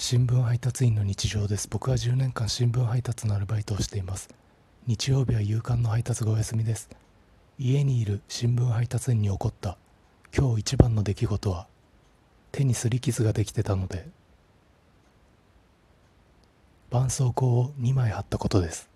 新聞配達員の日常です。僕は10年間新聞配達のアルバイトをしています。日曜日は夕刊の配達がお休みです。家にいる新聞配達員に起こった今日一番の出来事は手に擦り傷ができてたので絆創膏を2枚貼ったことです。